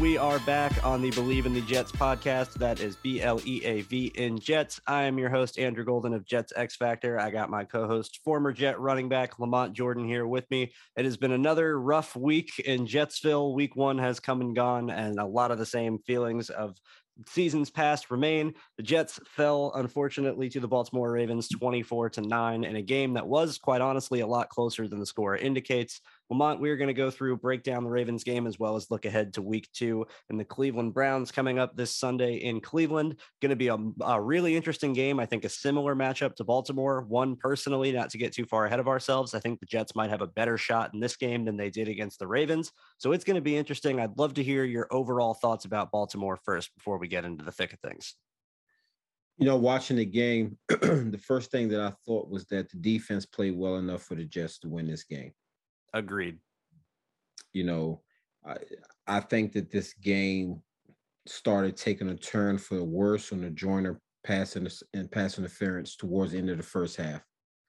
We are back on the BLEAV in the Jets podcast. That is B L E A V in Jets. I am your host, Andrew Golden of Jets X Factor. I got my co host, former Jet running back LaMont Jordan here with me. It has been another rough week in Jetsville. Week one has come and gone, and a lot of the same feelings of seasons past remain. The Jets fell, unfortunately, to the Baltimore Ravens 24 to 9 in a game that was, quite honestly, a lot closer than the score indicates. LaMont, we are going to go through, break down the Ravens game, as well as look ahead to week two and the Cleveland Browns coming up this Sunday in Cleveland. Going to be a, a, really interesting game. I think a similar matchup to Baltimore. One, personally, not to get too far ahead of ourselves, I think the Jets might have a better shot in this game than they did against the Ravens. So it's going to be interesting. I'd love to hear your overall thoughts about Baltimore first before we get into the thick of things. You know, watching the game, the first thing that I thought was that the defense played well enough for the Jets to win this game. Agreed. You know, I I think that this game started taking a turn for the worse on the Joyner pass and, and pass interference towards the end of the first half.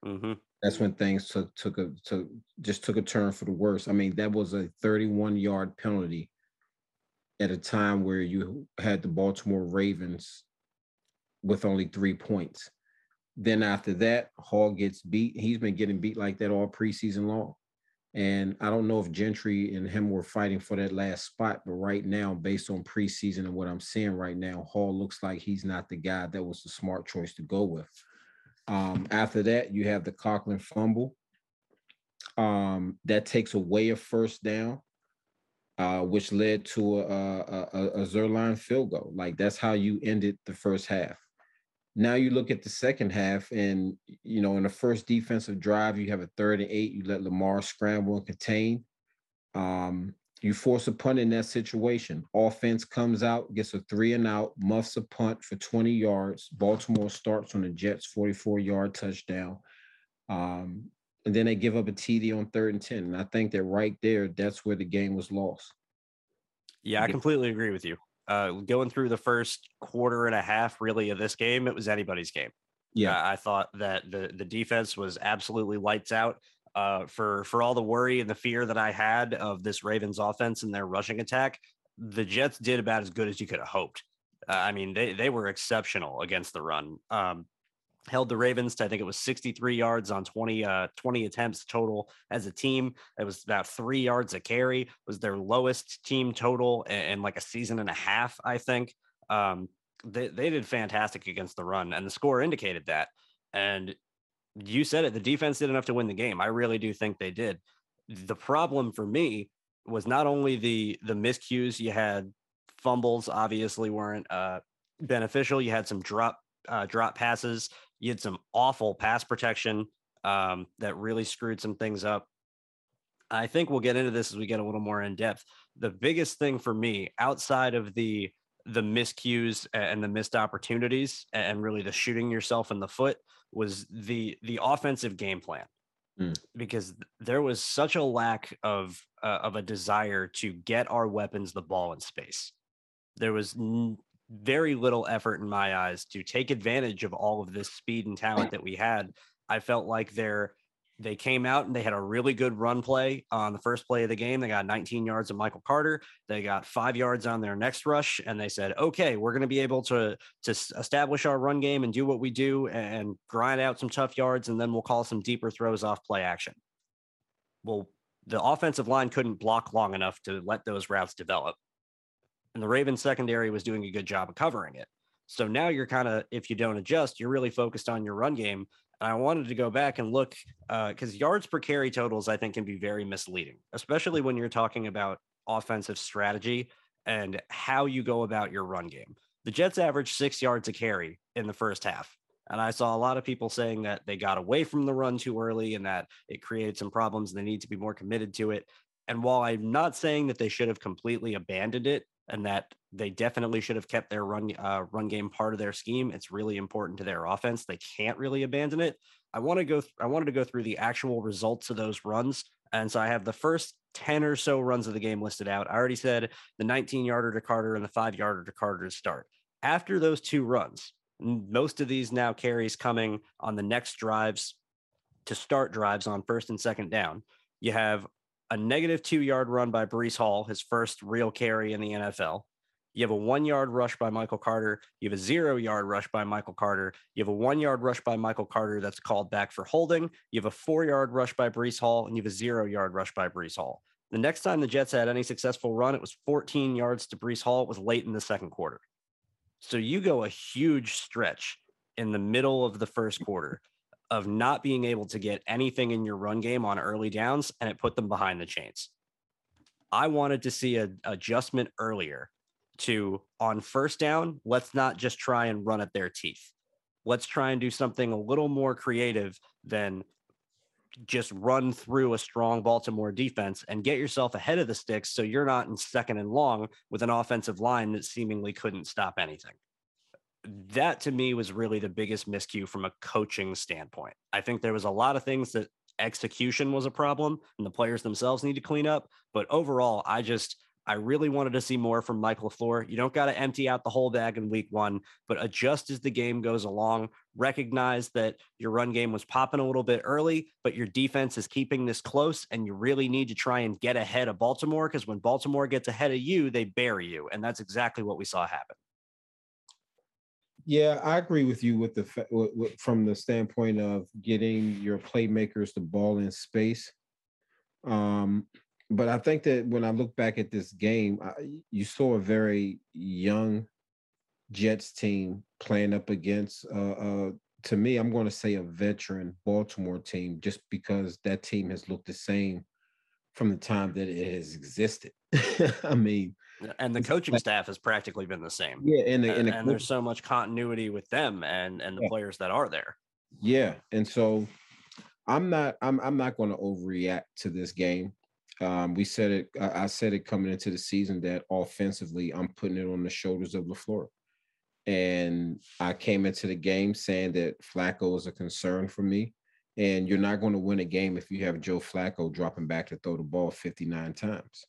Mm-hmm. That's when things took took a took just took a turn for the worse. I mean, that was a 31 yard penalty at a time where you had the Baltimore Ravens with only three points. Then after that, Hall gets beat. He's been getting beat like that all preseason long. And I don't know if Gentry and him were fighting for that last spot, but right now, based on preseason and what I'm seeing right now, Hall looks like he's not the guy that was the smart choice to go with. Um, after that, you have the Conklin fumble. Um, that takes away a first down, uh, which led to a, a, a, a Zuerlein field goal. Like that's how you ended the first half. Now you look at the second half, and you know, in the first defensive drive, you have a third and eight. You let Lamar scramble and contain. Um, you force a punt in that situation. Offense comes out, gets a three and out, muffs a punt for 20 yards. Baltimore starts on the Jets' 44 yard touchdown. Um, and then they give up a TD on third and 10. And I think that right there, that's where the game was lost. Yeah, I completely agree with you uh, going through the first quarter and a half, really, of this game, it was anybody's game. Yeah, uh, I thought that the the defense was absolutely lights out. Uh, for for all the worry and the fear that I had of this Ravens offense and their rushing attack, the Jets did about as good as you could have hoped. Uh, I mean, they they were exceptional against the run. Um, held the Ravens to I think it was 63 yards on 20 uh 20 attempts total as a team. It was about three yards a carry was their lowest team total in, in like a season and a half, I think. Um, they they did fantastic against the run, and the score indicated that. And you said it, the defense did enough to win the game. I really do think they did. The problem for me was not only the the miscues you had fumbles obviously weren't uh beneficial. You had some drop uh, drop passes you had some awful pass protection um, that really screwed some things up. I think we'll get into this as we get a little more in depth. The biggest thing for me, outside of the the miscues and the missed opportunities, and really the shooting yourself in the foot, was the the offensive game plan. Mm. Because there was such a lack of uh, of a desire to get our weapons the ball in space. There was n- very little effort in my eyes to take advantage of all of this speed and talent that we had. I felt like they're they came out and they had a really good run play on the first play of the game. They got 19 yards of Michael Carter. They got five yards on their next rush, and they said, "Okay, we're going to be able to to establish our run game and do what we do and grind out some tough yards, and then we'll call some deeper throws off play action." Well, the offensive line couldn't block long enough to let those routes develop and the Ravens secondary was doing a good job of covering it. So now you're kind of, if you don't adjust, you're really focused on your run game. And I wanted to go back and look because uh, yards per carry totals, I think, can be very misleading, especially when you're talking about offensive strategy and how you go about your run game. The Jets averaged six yards a carry in the first half. And I saw a lot of people saying that they got away from the run too early and that it created some problems and they need to be more committed to it. And while I'm not saying that they should have completely abandoned it, and that they definitely should have kept their run uh, run game part of their scheme. It's really important to their offense. They can't really abandon it. I want to go. Th- I wanted to go through the actual results of those runs, and so I have the first ten or so runs of the game listed out. I already said the 19 yarder to Carter and the five yarder to Carter to start. After those two runs, most of these now carries coming on the next drives to start drives on first and second down. You have a negative two yard run by Breece Hall, his first real carry in the NFL. You have a one yard rush by Michael Carter. You have a zero yard rush by Michael Carter. You have a one yard rush by Michael Carter that's called back for holding. You have a four yard rush by Breece Hall, and you have a zero yard rush by Breece Hall. The next time the Jets had any successful run, it was 14 yards to Breece Hall. It was late in the second quarter. So you go a huge stretch in the middle of the first quarter of not being able to get anything in your run game on early downs, and it put them behind the chains. I wanted to see an adjustment earlier to on first down, let's not just try and run at their teeth. Let's try and do something a little more creative than just run through a strong Baltimore defense and get yourself ahead of the sticks so you're not in second and long with an offensive line that seemingly couldn't stop anything. That to me was really the biggest miscue from a coaching standpoint. I think there was a lot of things that execution was a problem and the players themselves need to clean up, but overall I just I really wanted to see more from Michael LaFleur. You don't got to empty out the whole bag in week one, but adjust as the game goes along. Recognize that your run game was popping a little bit early, but your defense is keeping this close, and you really need to try and get ahead of Baltimore because when Baltimore gets ahead of you, they bury you. And that's exactly what we saw happen. Yeah, I agree with you with the from the standpoint of getting your playmakers the ball in space. Um, but I think that when I look back at this game, I, you saw a very young Jets team playing up against, uh, uh, to me, I'm going to say a veteran Baltimore team, just because that team has looked the same from the time that it has existed. I mean, and the coaching staff has practically been the same. Yeah, and, the, and, and there's so much continuity with them and and the yeah. players that are there. Yeah, and so I'm not I'm I'm not going to overreact to this game. Um, we said it. I, I said it coming into the season that offensively, I'm putting it on the shoulders of LaFleur, and I came into the game saying that Flacco is a concern for me. And you're not going to win a game if you have Joe Flacco dropping back to throw the ball 59 times.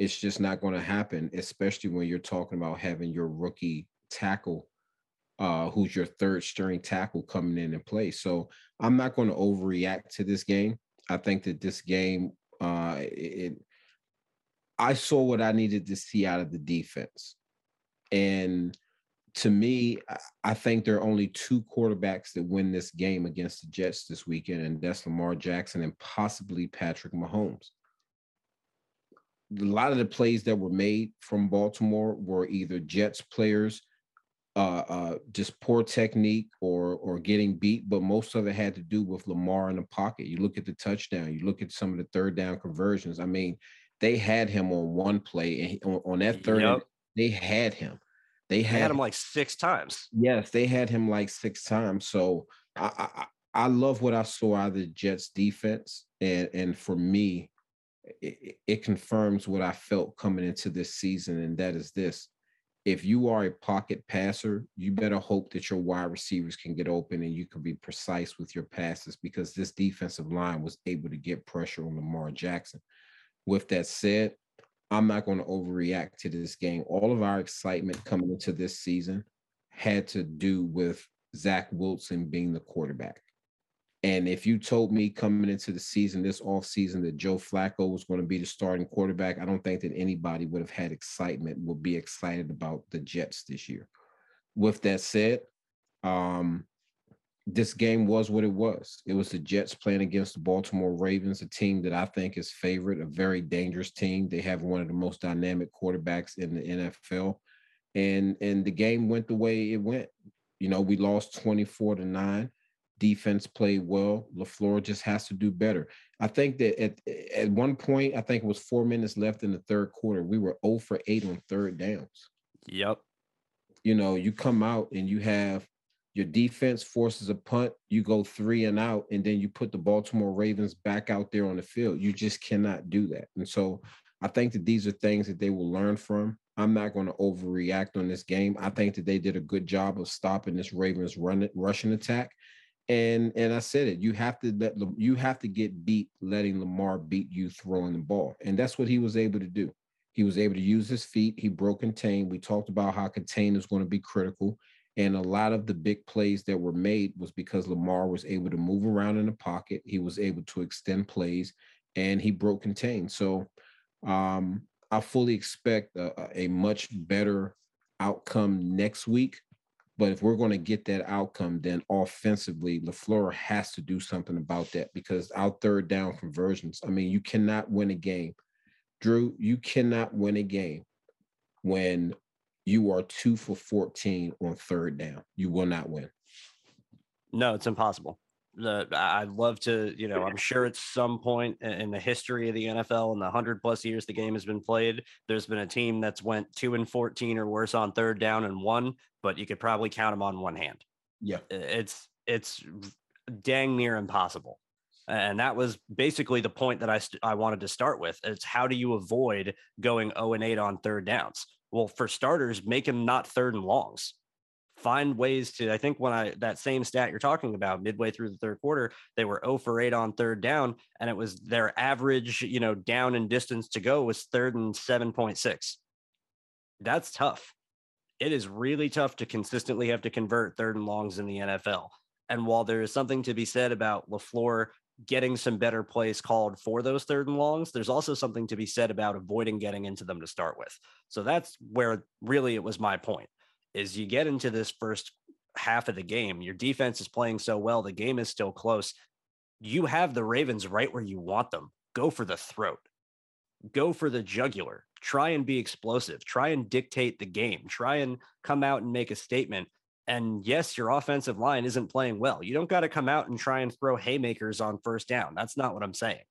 It's just not going to happen, especially when you're talking about having your rookie tackle, uh, who's your third string tackle coming in and play. So I'm not going to overreact to this game. I think that this game uh, it, I saw what I needed to see out of the defense. And to me, I think there are only two quarterbacks that win this game against the Jets this weekend, and that's Lamar Jackson and possibly Patrick Mahomes. A lot of the plays that were made from Baltimore were either Jets players uh, uh, just poor technique or or getting beat, but most of it had to do with Lamar in the pocket. You look at the touchdown, you look at some of the third down conversions. I mean, they had him on one play, and on, on that third, yep. they had him. They had, they had, him like six times. Yes, they had him like six times. So I, I I love what I saw out of the Jets defense, and and for me, it, it confirms what I felt coming into this season, and that is this: if you are a pocket passer, you better hope that your wide receivers can get open and you can be precise with your passes because this defensive line was able to get pressure on Lamar Jackson. With that said, I'm not going to overreact to this game. All of our excitement coming into this season had to do with Zach Wilson being the quarterback. And if you told me coming into the season, this off season, that Joe Flacco was going to be the starting quarterback, I don't think that anybody would have had excitement, would be excited about the Jets this year. With that said, um, this game was what it was. It was the Jets playing against the Baltimore Ravens, a team that I think is favorite, a very dangerous team. They have one of the most dynamic quarterbacks in the NFL. And and the game went the way it went. You know, we lost 24 to 9 defense played well. LaFleur just has to do better. I think that at, at one point, I think it was four minutes left in the third quarter. We were 0 for 8 on third downs. Yep. You know, you come out and you have your defense forces a punt, you go three and out, and then you put the Baltimore Ravens back out there on the field. You just cannot do that. And so I think that these are things that they will learn from. I'm not going to overreact on this game. I think that they did a good job of stopping this Ravens run rushing attack. And and I said it. You have to let you have to get beat letting Lamar beat you throwing the ball, and that's what he was able to do. He was able to use his feet. He broke contain. We talked about how contain is going to be critical. And a lot of the big plays that were made was because Lamar was able to move around in the pocket. He was able to extend plays and he broke contain. So um, I fully expect a, a much better outcome next week. But if we're going to get that outcome, then offensively, LaFleur has to do something about that because our third down conversions, I mean, you cannot win a game. Drew, you cannot win a game when you are two for 14 on third down. You will not win. No, it's impossible. The, I'd love to, you know, I'm sure at some point in the history of the NFL in the 100 plus years the game has been played, there's been a team that's went 2 and 14 or worse on third down and one, but you could probably count them on one hand. Yeah. It's it's dang near impossible. And that was basically the point that I st- I wanted to start with. It's how do you avoid going 0 and 8 on third downs? Well, for starters, make them not third and longs. Find ways to. I think when I that same stat you're talking about, midway through the third quarter, they were 0 for 8 on third down, and it was their average, you know, down and distance to go was third and 7.6. That's tough. It is really tough to consistently have to convert third and longs in the NFL. And while there is something to be said about LaFleur getting some better plays called for those third and longs, there's also something to be said about avoiding getting into them to start with. So that's where really it was my point is you get into this first half of the game, your defense is playing so well, the game is still close. You have the Ravens right where you want them. Go for the throat. Go for the jugular. Try and be explosive. Try and dictate the game. Try and come out and make a statement and yes, your offensive line isn't playing well. You don't got to come out and try and throw haymakers on first down. That's not what I'm saying.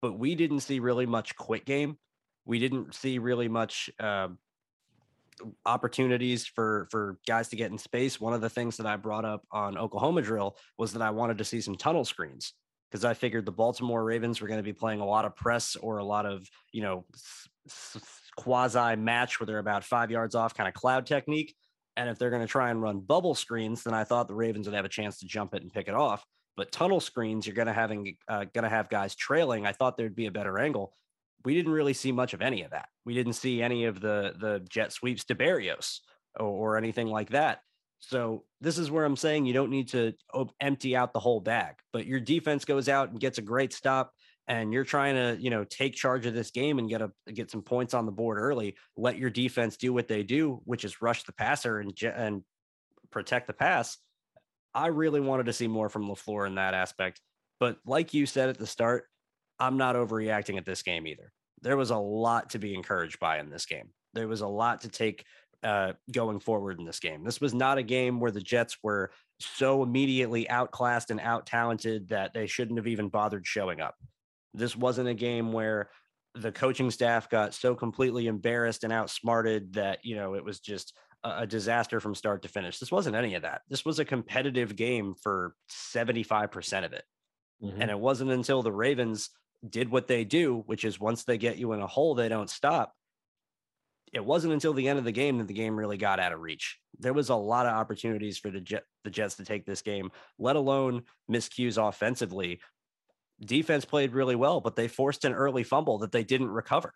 But we didn't see really much quick game. We didn't see really much uh, opportunities for for guys to get in space. One of the things that I brought up on Oklahoma drill was that I wanted to see some tunnel screens because I figured the Baltimore Ravens were going to be playing a lot of press or a lot of you know quasi match where they're about five yards off, kind of cloud technique. And if they're going to try and run bubble screens, then I thought the Ravens would have a chance to jump it and pick it off. But tunnel screens, you're going to having uh, going to have guys trailing. I thought there'd be a better angle. We didn't really see much of any of that. We didn't see any of the the jet sweeps to Berrios or, or anything like that. So this is where I'm saying you don't need to empty out the whole bag, but your defense goes out and gets a great stop and you're trying to, you know, take charge of this game and get a get some points on the board early, let your defense do what they do, which is rush the passer and and protect the pass. I really wanted to see more from LaFleur in that aspect. But like you said at the start, I'm not overreacting at this game either. There was a lot to be encouraged by in this game. There was a lot to take uh, going forward in this game. This was not a game where the Jets were so immediately outclassed and out talented that they shouldn't have even bothered showing up. This wasn't a game where the coaching staff got so completely embarrassed and outsmarted that, you know, it was just a, a disaster from start to finish. This wasn't any of that. This was a competitive game for 75% of it. Mm-hmm. And it wasn't until the Ravens did what they do, which is once they get you in a hole, they don't stop. It wasn't until the end of the game that the game really got out of reach. There was a lot of opportunities for the, Jet, the Jets to take this game, let alone miscues offensively defense played really well, but they forced an early fumble that they didn't recover.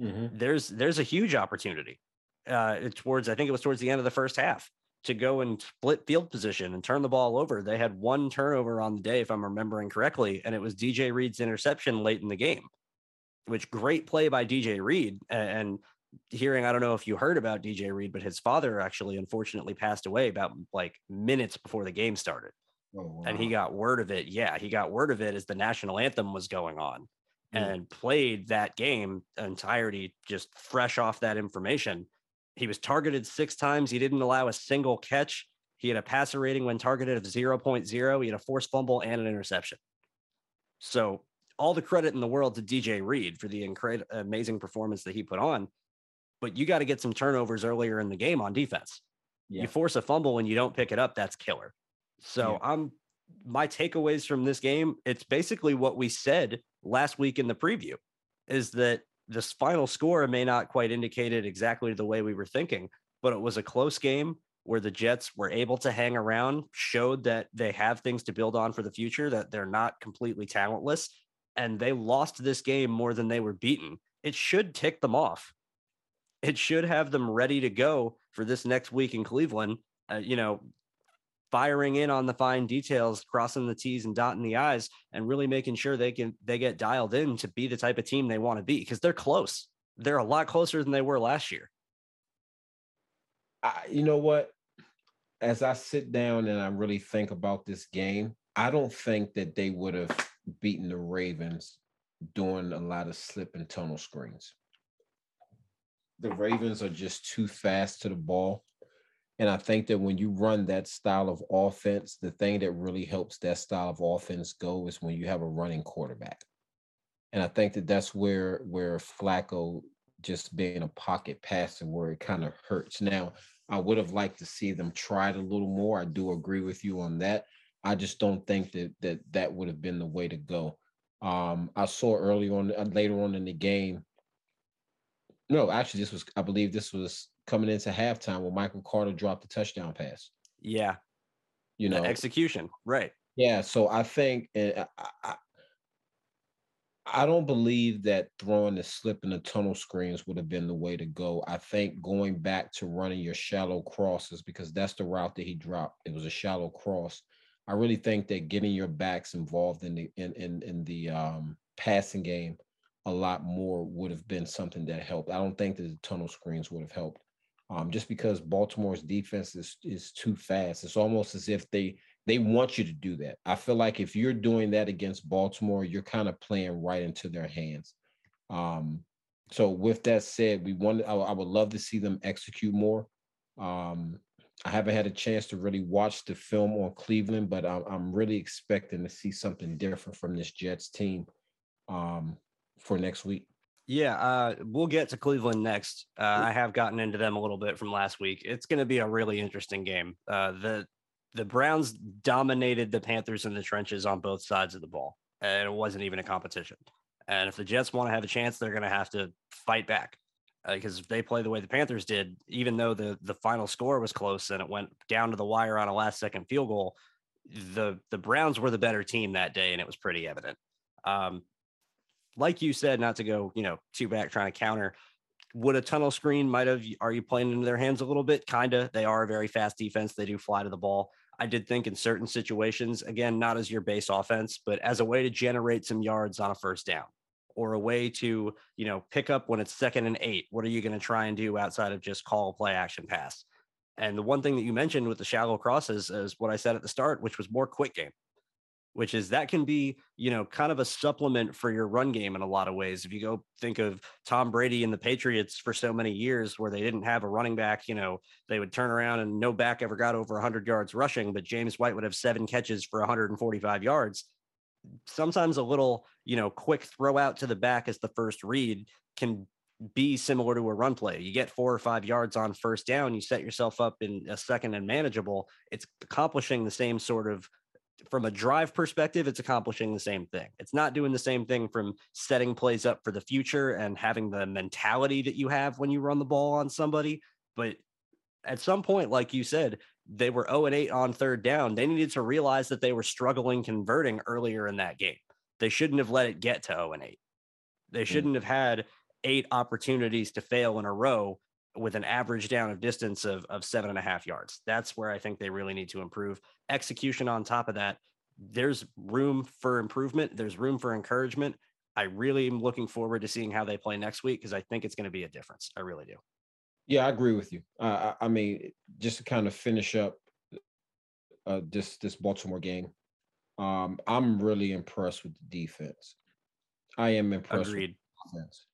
Mm-hmm. There's there's a huge opportunity uh, towards I think it was towards the end of the first half to go and split field position and turn the ball over. They had one turnover on the day, if I'm remembering correctly, and it was DJ Reed's interception late in the game. Which great play by DJ Reed and hearing I don't know if you heard about DJ Reed, but his father actually unfortunately passed away about like minutes before the game started. Oh, wow. And he got word of it. Yeah, he got word of it as the national anthem was going on mm. and played that game entirety just fresh off that information. He was targeted six times. He didn't allow a single catch. He had a passer rating when targeted of 0.0. He had a forced fumble and an interception. So, all the credit in the world to DJ Reed for the incredible, amazing performance that he put on. But you got to get some turnovers earlier in the game on defense. Yeah. You force a fumble and you don't pick it up, that's killer. So yeah. I'm my takeaways from this game, it's basically what we said last week in the preview is that this final score may not quite indicate it exactly the way we were thinking, but it was a close game where the Jets were able to hang around, showed that they have things to build on for the future, that they're not completely talentless, and they lost this game more than they were beaten. It should tick them off. It should have them ready to go for this next week in Cleveland. Uh, you know, firing in on the fine details, crossing the T's and dotting the I's, and really making sure they can they get dialed in to be the type of team they want to be because they're close. They're a lot closer than they were last year. I, you know what? as I sit down and I really think about this game, I don't think that they would have beaten the Ravens doing a lot of slip and tunnel screens. The Ravens are just too fast to the ball. And I think that when you run that style of offense, the thing that really helps that style of offense go is when you have a running quarterback. And I think that that's where where Flacco just being a pocket passer where it kind of hurts. Now, I would have liked to see them try it a little more. I do agree with you on that. I just don't think that that that would have been the way to go. Um, I saw early on, uh, later on in the game. No, actually, this was I believe this was coming into halftime when Michael Carter dropped the touchdown pass. Yeah, you know, the execution, right? Yeah, so I think, I, I, I don't believe that throwing the slip and the tunnel screens would have been the way to go. I think going back to running your shallow crosses because that's the route that he dropped. It was a shallow cross. I really think that getting your backs involved in the in in, in the um, passing game a lot more would have been something that helped. I don't think that the tunnel screens would have helped. Um, just because Baltimore's defense is is too fast. It's almost as if they they want you to do that. I feel like if you're doing that against Baltimore, you're kind of playing right into their hands. Um, so with that said, we want I, I, would love to see them execute more. Um, I haven't had a chance to really watch the film on Cleveland, but I'm, I'm really expecting to see something different from this Jets team um, for next week. Yeah, uh, we'll get to Cleveland next. Uh, I have gotten into them a little bit from last week. It's going to be a really interesting game. Uh, the the Browns dominated the Panthers in the trenches on both sides of the ball, and it wasn't even a competition. And if the Jets want to have a chance, they're going to have to fight back because uh, if they play the way the Panthers did, even though the the final score was close and it went down to the wire on a last second field goal, the the Browns were the better team that day, and it was pretty evident. Um, like you said, not to go you know two back trying to counter. Would a tunnel screen might have? Are you playing into their hands a little bit? Kinda. They are a very fast defense. They do fly to the ball. I did think in certain situations, again, not as your base offense, but as a way to generate some yards on a first down or a way to, you know, pick up when it's second and eight. What are you going to try and do outside of just call play action pass? And the one thing that you mentioned with the shallow crosses is what I said at the start, which was more quick game which is that can be, you know, kind of a supplement for your run game in a lot of ways. If you go think of Tom Brady and the Patriots for so many years where they didn't have a running back, you know, they would turn around and no back ever got over 100 yards rushing, but James White would have seven catches for 145 yards. Sometimes a little, you know, quick throw out to the back as the first read can be similar to a run play. You get four or five yards on first down, you set yourself up in a second and manageable. It's accomplishing the same sort of from a drive perspective, it's accomplishing the same thing. It's not doing the same thing from setting plays up for the future and having the mentality that you have when you run the ball on somebody. But at some point, like you said, they were 0 and 8 on third down. They needed to realize that they were struggling converting earlier in that game. They shouldn't have let it get to 0 and 8. They mm. shouldn't have had eight opportunities to fail in a row with an average down of distance of, of seven and a half yards. That's where I think they really need to improve. Execution on top of that, there's room for improvement, there's room for encouragement. I really am looking forward to seeing how they play next week because I think it's going to be a difference. I really do. Yeah, I agree with you. Uh, I mean, just to kind of finish up uh, this this Baltimore game, um, I'm really impressed with the defense. I am impressed Agreed. with the defense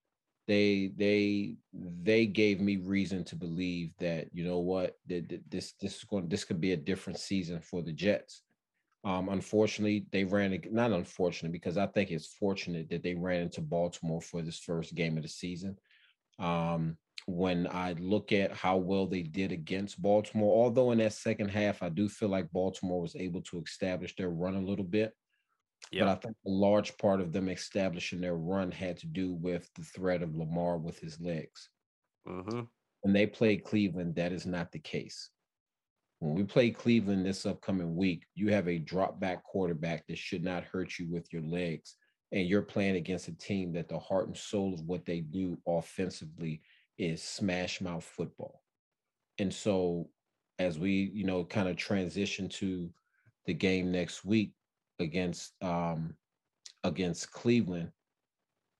they they they gave me reason to believe that you know what this this is going this could be a different season for the Jets. Um, unfortunately, they ran not unfortunately because I think it's fortunate that they ran into Baltimore for this first game of the season. Um, when I look at how well they did against Baltimore, although in that second half, I do feel like Baltimore was able to establish their run a little bit. Yep. But I think a large part of them establishing their run had to do with the threat of Lamar with his legs. Mm-hmm. When they played Cleveland, that is not the case. when we play Cleveland this upcoming week, you have a drop back quarterback that should not hurt you with your legs. And you're playing against a team that the heart and soul of what they do offensively is smash mouth football. And so as we, you know, kind of transition to the game next week against um against Cleveland,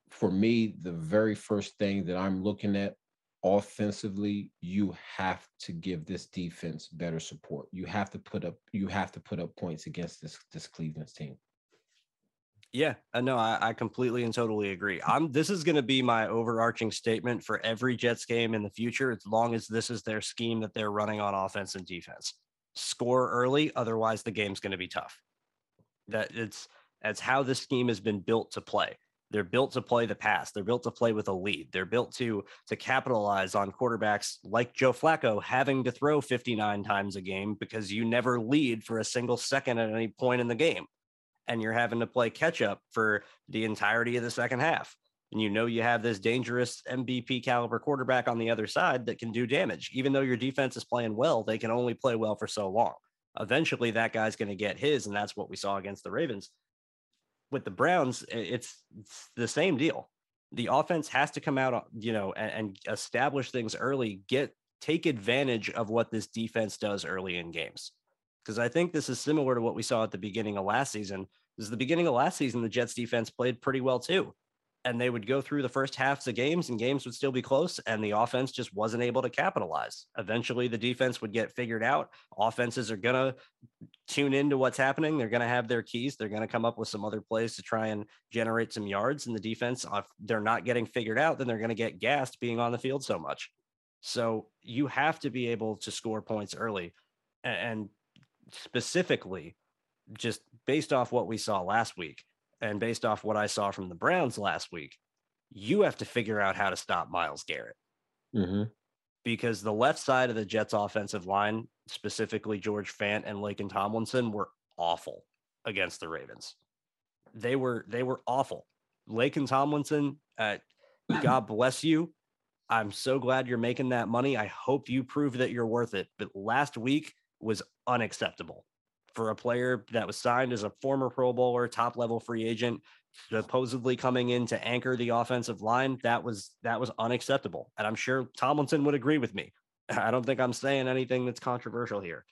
for me, the very first thing that I'm looking at offensively, you have to give this defense better support. You have to put up you have to put up points against this this Cleveland's team. Yeah, no, I, I completely and totally agree. I'm this is going to be my overarching statement for every Jets game in the future, as long as this is their scheme that they're running on offense and defense. Score early, otherwise the game's going to be tough. That it's that's how this scheme has been built to play. They're built to play the pass. They're built to play with a lead. They're built to to capitalize on quarterbacks like Joe Flacco having to throw 59 times a game because you never lead for a single second at any point in the game. And you're having to play catch up for the entirety of the second half. And you know you have this dangerous MVP caliber quarterback on the other side that can do damage. Even though your defense is playing well, they can only play well for so long. Eventually, that guy's going to get his, and that's what we saw against the Ravens with the Browns, it's, it's the same deal. The offense has to come out, uh, you know, and, and establish things early, get take advantage of what this defense does early in games. Because I think this is similar to what we saw at the beginning of last season. This is the beginning of last season, the Jets defense played pretty well too and they would go through the first halves of games and games would still be close and the offense just wasn't able to capitalize. Eventually the defense would get figured out. Offenses are going to tune into what's happening. They're going to have their keys. They're going to come up with some other plays to try and generate some yards and the defense if they're not getting figured out then they're going to get gassed being on the field so much. So you have to be able to score points early and specifically just based off what we saw last week and based off what I saw from the Browns last week, you have to figure out how to stop Myles Garrett. Mm-hmm. Because the left side of the Jets offensive line, specifically George Fant and Laken Tomlinson, were awful against the Ravens. They were they were awful. Laken Tomlinson, uh, God bless you. I'm so glad you're making that money. I hope you prove that you're worth it. But last week was unacceptable for a player that was signed as a former Pro Bowler, top level free agent, supposedly coming in to anchor the offensive line. That was that was unacceptable, and I'm sure Tomlinson would agree with me. I don't think I'm saying anything that's controversial here.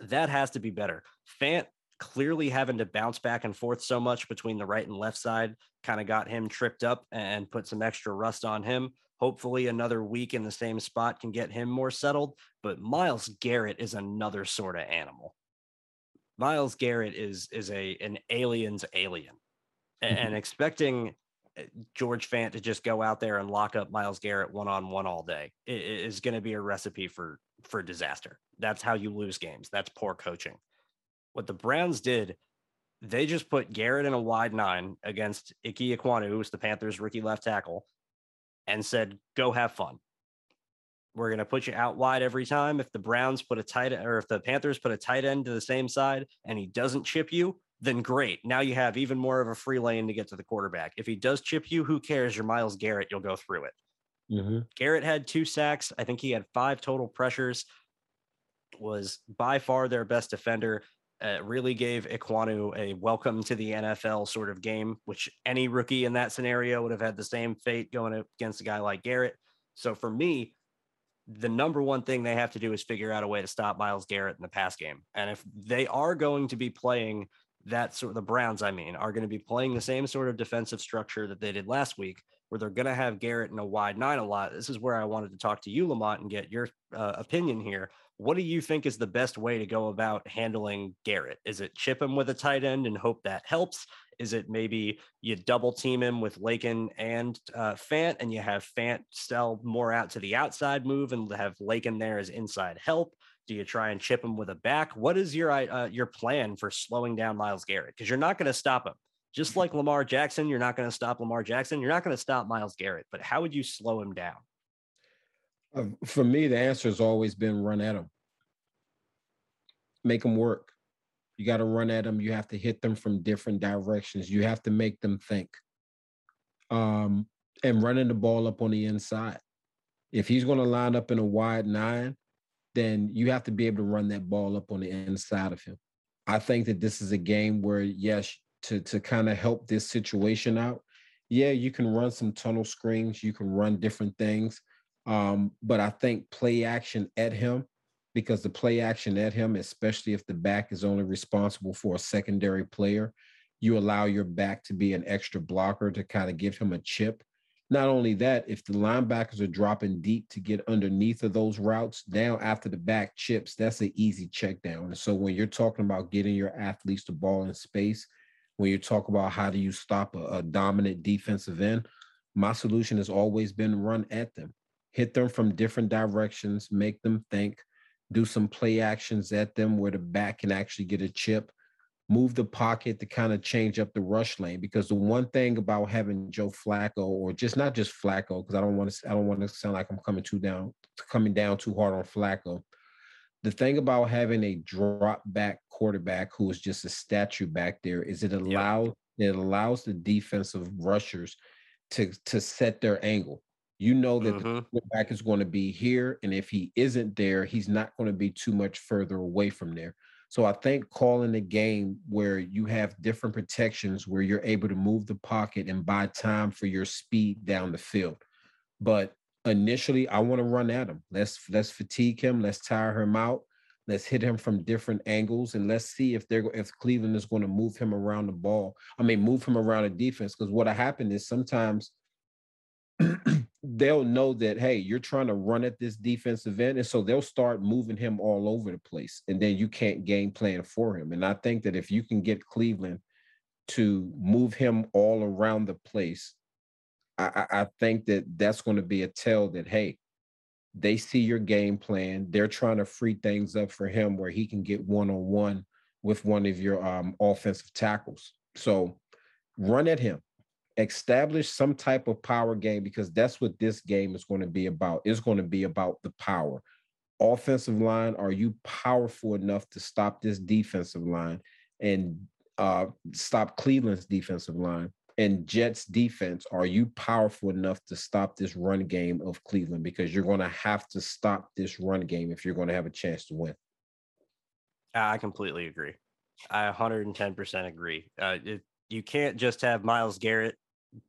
That has to be better. Fant clearly having to bounce back and forth so much between the right and left side kind of got him tripped up and put some extra rust on him. Hopefully, another week in the same spot can get him more settled. But Myles Garrett is another sort of animal. Myles Garrett is is a an alien's alien, and, and expecting eh, George Fant to just go out there and lock up Myles Garrett one on one all day is going to be a recipe for for disaster. That's how you lose games. That's poor coaching. What the Browns did, they just put Garrett in a wide nine against Ike Ekwonu, who's the Panthers' rookie left tackle, and said, "Go have fun." We're going to put you out wide every time. If the Browns put a tight or if the Panthers put a tight end to the same side and he doesn't chip you, then great. Now you have even more of a free lane to get to the quarterback. If he does chip you, who cares? You're Myles Garrett. You'll go through it. Mm-hmm. Garrett had two sacks. I think he had five total pressures. Was by far their best defender. Uh, really gave Ekwonu a welcome to the NFL sort of game, which any rookie in that scenario would have had the same fate going against a guy like Garrett. So for me, the number one thing they have to do is figure out a way to stop Myles Garrett in the pass game. And if they are going to be playing that sort of the Browns, I mean, are going to be playing the same sort of defensive structure that they did last week, where they're going to have Garrett in a wide nine a lot. This is where I wanted to talk to you, LaMont, and get your uh, opinion here. What do you think is the best way to go about handling Garrett? Is it chip him with a tight end and hope that helps? Is it maybe you double team him with Laken and uh, Fant, and you have Fant sell more out to the outside move and have Laken there as inside help? Do you try and chip him with a back? What is your uh, your plan for slowing down Myles Garrett? Because you're not going to stop him. Just like Lamar Jackson, you're not going to stop Lamar Jackson. You're not going to stop Myles Garrett. But how would you slow him down? Uh, for me, the answer has always been run at him, make him work. You got to run at them. You have to hit them from different directions. You have to make them think. Um, and running the ball up on the inside. If he's going to line up in a wide nine, then you have to be able to run that ball up on the inside of him. I think that this is a game where, yes, to, to kind of help this situation out, yeah, you can run some tunnel screens, you can run different things. Um, but I think play action at him, because the play action at him, especially if the back is only responsible for a secondary player, you allow your back to be an extra blocker to kind of give him a chip. Not only that, if the linebackers are dropping deep to get underneath of those routes down after the back chips, that's an easy check down. And so when you're talking about getting your athletes the ball in space, when you talk about how do you stop a, a dominant defensive end, my solution has always been run at them, hit them from different directions, make them think, do some play actions at them where the back can actually get a chip move the pocket to kind of change up the rush lane. Because the one thing about having Joe Flacco, or just not just Flacco, because I don't want to I don't want to sound like I'm coming too down coming down too hard on Flacco. The thing about having a drop back quarterback who is just a statue back there is it allows yep. it allows the defensive rushers to to set their angle. You know that mm-hmm. the quarterback is going to be here, and if he isn't there, he's not going to be too much further away from there. So I think calling a game where you have different protections where you're able to move the pocket and buy time for your speed down the field. But initially, I want to run at him. Let's let's fatigue him. Let's tire him out. Let's hit him from different angles and let's see if they're if Cleveland is going to move him around the ball. I mean, move him around the defense because what happened is sometimes they'll know that hey you're trying to run at this defensive end and so they'll start moving him all over the place and then you can't game plan for him. And i think that if you can get cleveland to move him all around the place i, I think that that's going to be a tell that hey they see your game plan. They're trying to free things up for him where he can get one-on-one with one of your um, offensive tackles. So run at him establish some type of power game because that's what this game is going to be about. It's going to be about the power. Offensive line, are you powerful enough to stop this defensive line and uh, stop Cleveland's defensive line? And Jets defense, are you powerful enough to stop this run game of Cleveland? Because you're going to have to stop this run game if you're going to have a chance to win. I completely agree. I 110% agree. Uh, it, you can't just have Myles Garrett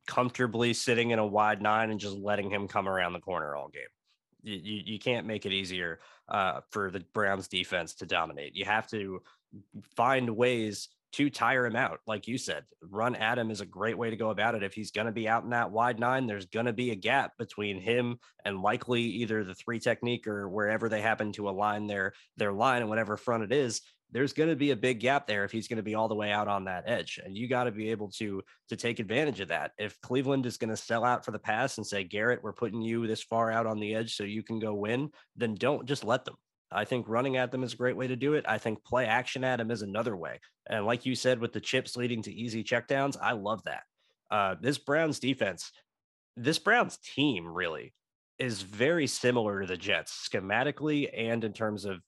comfortably sitting in a wide nine and just letting him come around the corner all game. You, you, you can't make it easier uh, for the Browns defense to dominate. You have to find ways to tire him out. Like you said, run at him is a great way to go about it. If he's going to be out in that wide nine, there's going to be a gap between him and likely either the three technique or wherever they happen to align their their line and whatever front it is there's going to be a big gap there if he's going to be all the way out on that edge and you got to be able to to take advantage of that. If cleveland is going to sell out for the pass and say garrett we're putting you this far out on the edge so you can go win then don't just let them. I think running at them is a great way to do it. I think play action at them is another way. And like you said with the chips leading to easy checkdowns i love that. Uh, this browns defense this browns team really is very similar to the jets schematically and in terms of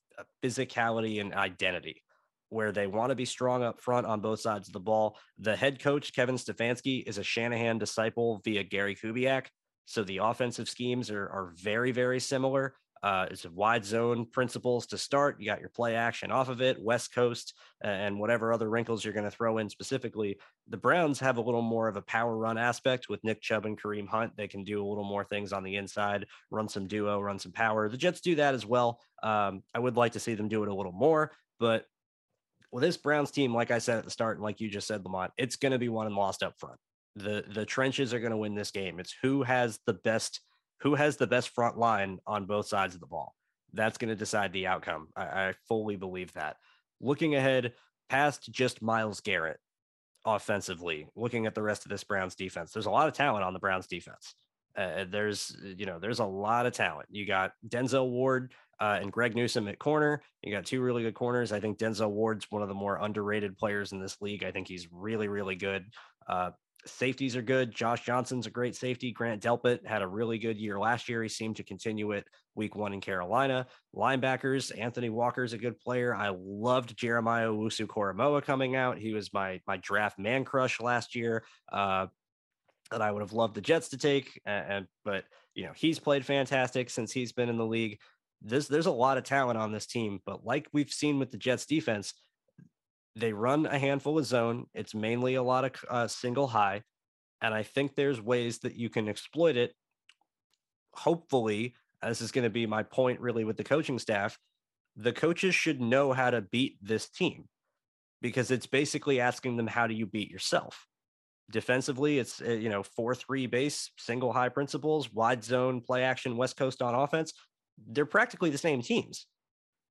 physicality and identity where they want to be strong up front on both sides of the ball. The head coach, Kevin Stefanski, is a Shanahan disciple via Gary Kubiak. So the offensive schemes are, are very, very similar. Uh, it's a wide zone principles to start. You got your play action off of it, West Coast, and whatever other wrinkles you're going to throw in specifically. The Browns have a little more of a power run aspect with Nick Chubb and Kareem Hunt. They can do a little more things on the inside, run some duo, run some power. The Jets do that as well. Um, I would like to see them do it a little more, but well, this Browns team, like I said at the start, and like you just said, LaMont, it's going to be won and lost up front. The the trenches are going to win this game. It's who has the best who has the best front line on both sides of the ball. That's going to decide the outcome. I, I fully believe that. Looking ahead past just Myles Garrett offensively, looking at the rest of this Browns defense, there's a lot of talent on the Browns defense. Uh, there's, you know, there's a lot of talent. You got Denzel Ward uh, and Greg Newsome at corner. You got two really good corners. I think Denzel Ward's one of the more underrated players in this league. I think he's really, really good. Uh, safeties are good. Josh Johnson's a great safety. Grant Delpit had a really good year last year. He seemed to continue it week one in Carolina. Linebackers, Anthony Walker's a good player. I loved Jeremiah Owusu Koramoah coming out. He was my my draft man crush last year. Uh, that I would have loved the Jets to take, and but you know he's played fantastic since he's been in the league. This there's a lot of talent on this team, but like we've seen with the Jets defense, they run a handful of zone. It's mainly a lot of uh, single high, and I think there's ways that you can exploit it. Hopefully, this is going to be my point really with the coaching staff. The coaches should know how to beat this team because it's basically asking them how do you beat yourself defensively it's eh, you know 4-3 base single high principles wide zone play action west coast on offense they're practically the same teams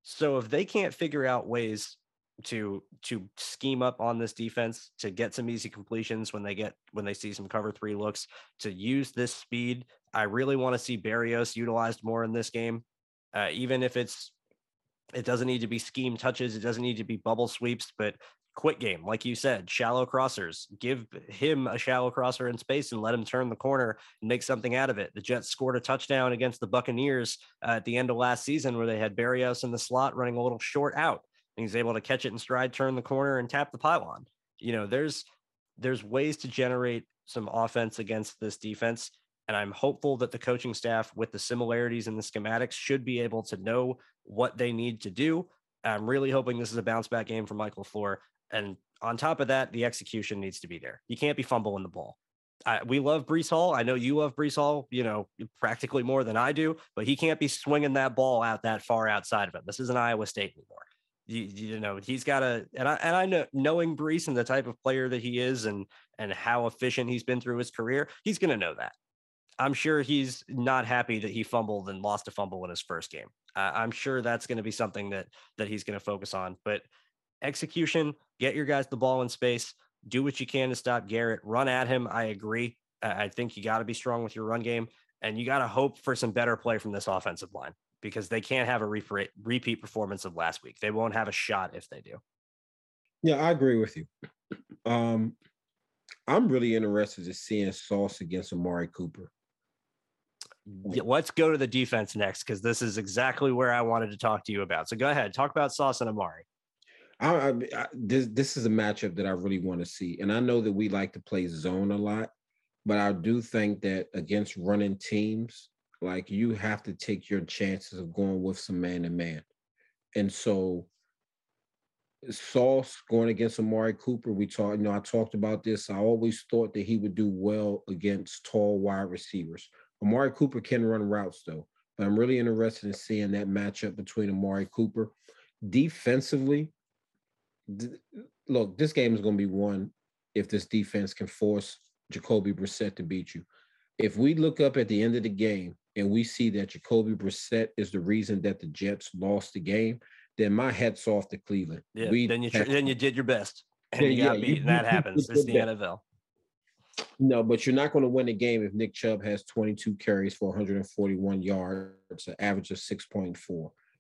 so if they can't figure out ways to to scheme up on this defense to get some easy completions when they get when they see some cover three looks to use this speed. I really want to see Barrios utilized more in this game uh, even if it's it doesn't need to be scheme touches it doesn't need to be bubble sweeps but quick game like you said shallow crossers. Give him a shallow crosser in space and let him turn the corner and make something out of it. The jets scored a touchdown against the buccaneers uh, at the end of last season where they had Barrios in the slot running a little short out he's able to catch it in stride, turn the corner, and tap the pylon. You know, there's there's ways to generate some offense against this defense. And I'm hopeful that the coaching staff, with the similarities in the schematics, should be able to know what they need to do. I'm really hoping this is a bounce back game for Mike LaFleur. And on top of that, the execution needs to be there. You can't be fumbling the ball. I, we love Breece Hall. I know you love Breece Hall, you know, practically more than I do, but he can't be swinging that ball out that far outside of him. This isn't Iowa State anymore you, you know he's got a and I and I know knowing Breece and the type of player that he is and and how efficient he's been through his career, he's going to know that. I'm sure he's not happy that he fumbled and lost a fumble in his first game. Uh, I'm sure that's going to be something that that he's going to focus on. But execution, get your guys the ball in space, do what you can to stop Garrett, run at him. I agree. I think you got to be strong with your run game, and you got to hope for some better play from this offensive line because they can't have a repeat repeat performance of last week. They won't have a shot if they do. Yeah, I agree with you. Um, I'm really interested in seeing Sauce against Amari Cooper. Yeah, let's go to the defense next because this is exactly where I wanted to talk to you about. So go ahead, talk about Sauce and Amari. I, I, I, this this is a matchup that I really want to see, and I know that we like to play zone a lot, but I do think that against running teams, like you have to take your chances of going with some man to man. And so Sauce going against Amari Cooper, we talked, you know, I talked about this. I always thought that he would do well against tall wide receivers. Amari Cooper can run routes though. But I'm really interested in seeing that matchup between Amari Cooper. Defensively, look, this game is going to be won if this defense can force Jacoby Brissett to beat you. If we look up at the end of the game and we see that Jacoby Brissett is the reason that the Jets lost the game, then my head's off to Cleveland. Yeah, we then you tr- then you did your best, and you got beat. that happens. It's the NFL. No, but you're not going to win the game if Nick Chubb has 22 carries for 141 yards, an average of 6.4.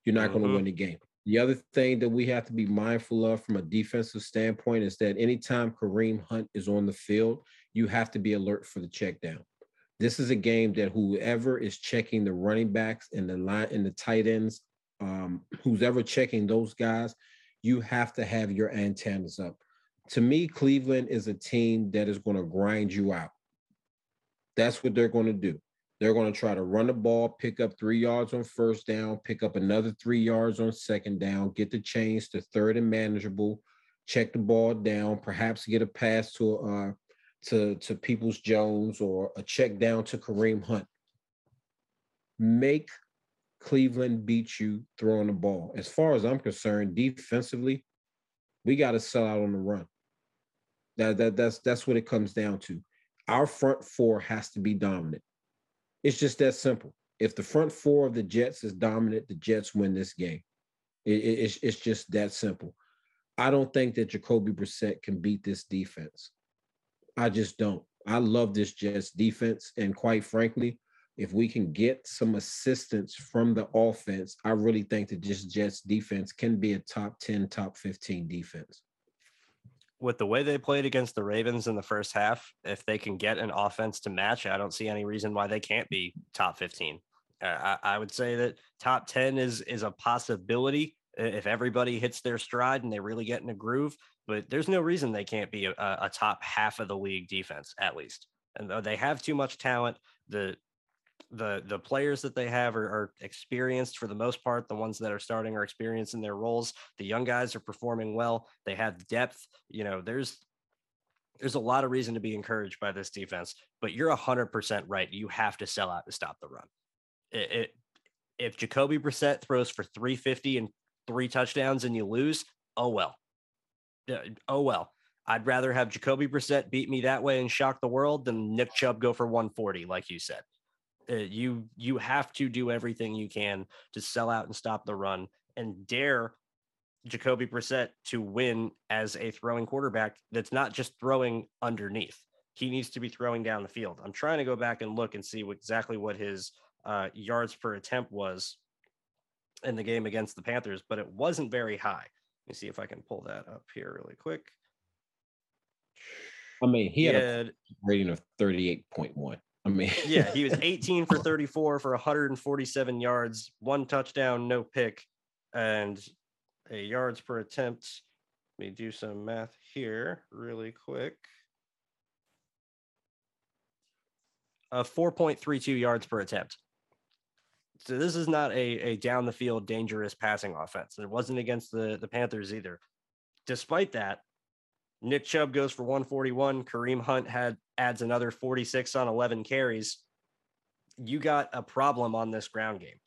You're not mm-hmm. going to win the game. The other thing that we have to be mindful of from a defensive standpoint is that anytime Kareem Hunt is on the field, you have to be alert for the check down. This is a game that whoever is checking the running backs and the line and the tight ends, um, who's ever checking those guys, you have to have your antennas up. To me, Cleveland is a team that is going to grind you out. That's what they're going to do. They're going to try to run the ball, pick up three yards on first down, pick up another three yards on second down, get the chains to third and manageable, check the ball down, perhaps get a pass to uh, to, to Peoples Jones or a check down to Kareem Hunt. Make Cleveland beat you throwing the ball. As far as I'm concerned, defensively, we got to sell out on the run. That, that that's that's what it comes down to. Our front four has to be dominant. It's just that simple. If the front four of the Jets is dominant, the Jets win this game. It, it, it's, it's just that simple. I don't think that Jacoby Brissett can beat this defense. I just don't. I love this Jets defense. And quite frankly, if we can get some assistance from the offense, I really think that this Jets defense can be a top 10, top 15 defense. With the way they played against the Ravens in the first half, if they can get an offense to match, I don't see any reason why they can't be top 15. Uh, I, I would say that top 10 is is a possibility if everybody hits their stride and they really get in a groove but there's no reason they can't be a, a top half of the league defense at least. And they have too much talent, the the the players that they have are, are, experienced for the most part. The ones that are starting are experienced in their roles. The young guys are performing well. They have depth. You know, there's there's a lot of reason to be encouraged by this defense. But you're hundred percent right. You have to sell out to stop the run. It, it, if Jacoby Brissett throws for 350 and three touchdowns and you lose, oh well. Oh well. I'd rather have Jacoby Brissett beat me that way and shock the world than Nick Chubb go for 140, like you said. Uh, you you have to do everything you can to sell out and stop the run and dare Jacoby Brissett to win as a throwing quarterback that's not just throwing underneath. He needs to be throwing down the field. I'm trying to go back and look and see what, exactly what his uh, yards per attempt was in the game against the Panthers, but it wasn't very high. Let me see if I can pull that up here really quick. I mean, he, he had, had, a rating of 38.1. I mean, yeah, he was 18 for 34 for 147 yards, one touchdown, no pick, and a yards per attempt. Let me do some math here really quick. Uh, 4.32 yards per attempt. So this is not a, a down the field dangerous passing offense. It wasn't against the, the Panthers either. Despite that, Nick Chubb goes for 141. Kareem Hunt had adds another 46 on 11 carries. You got a problem on this ground game.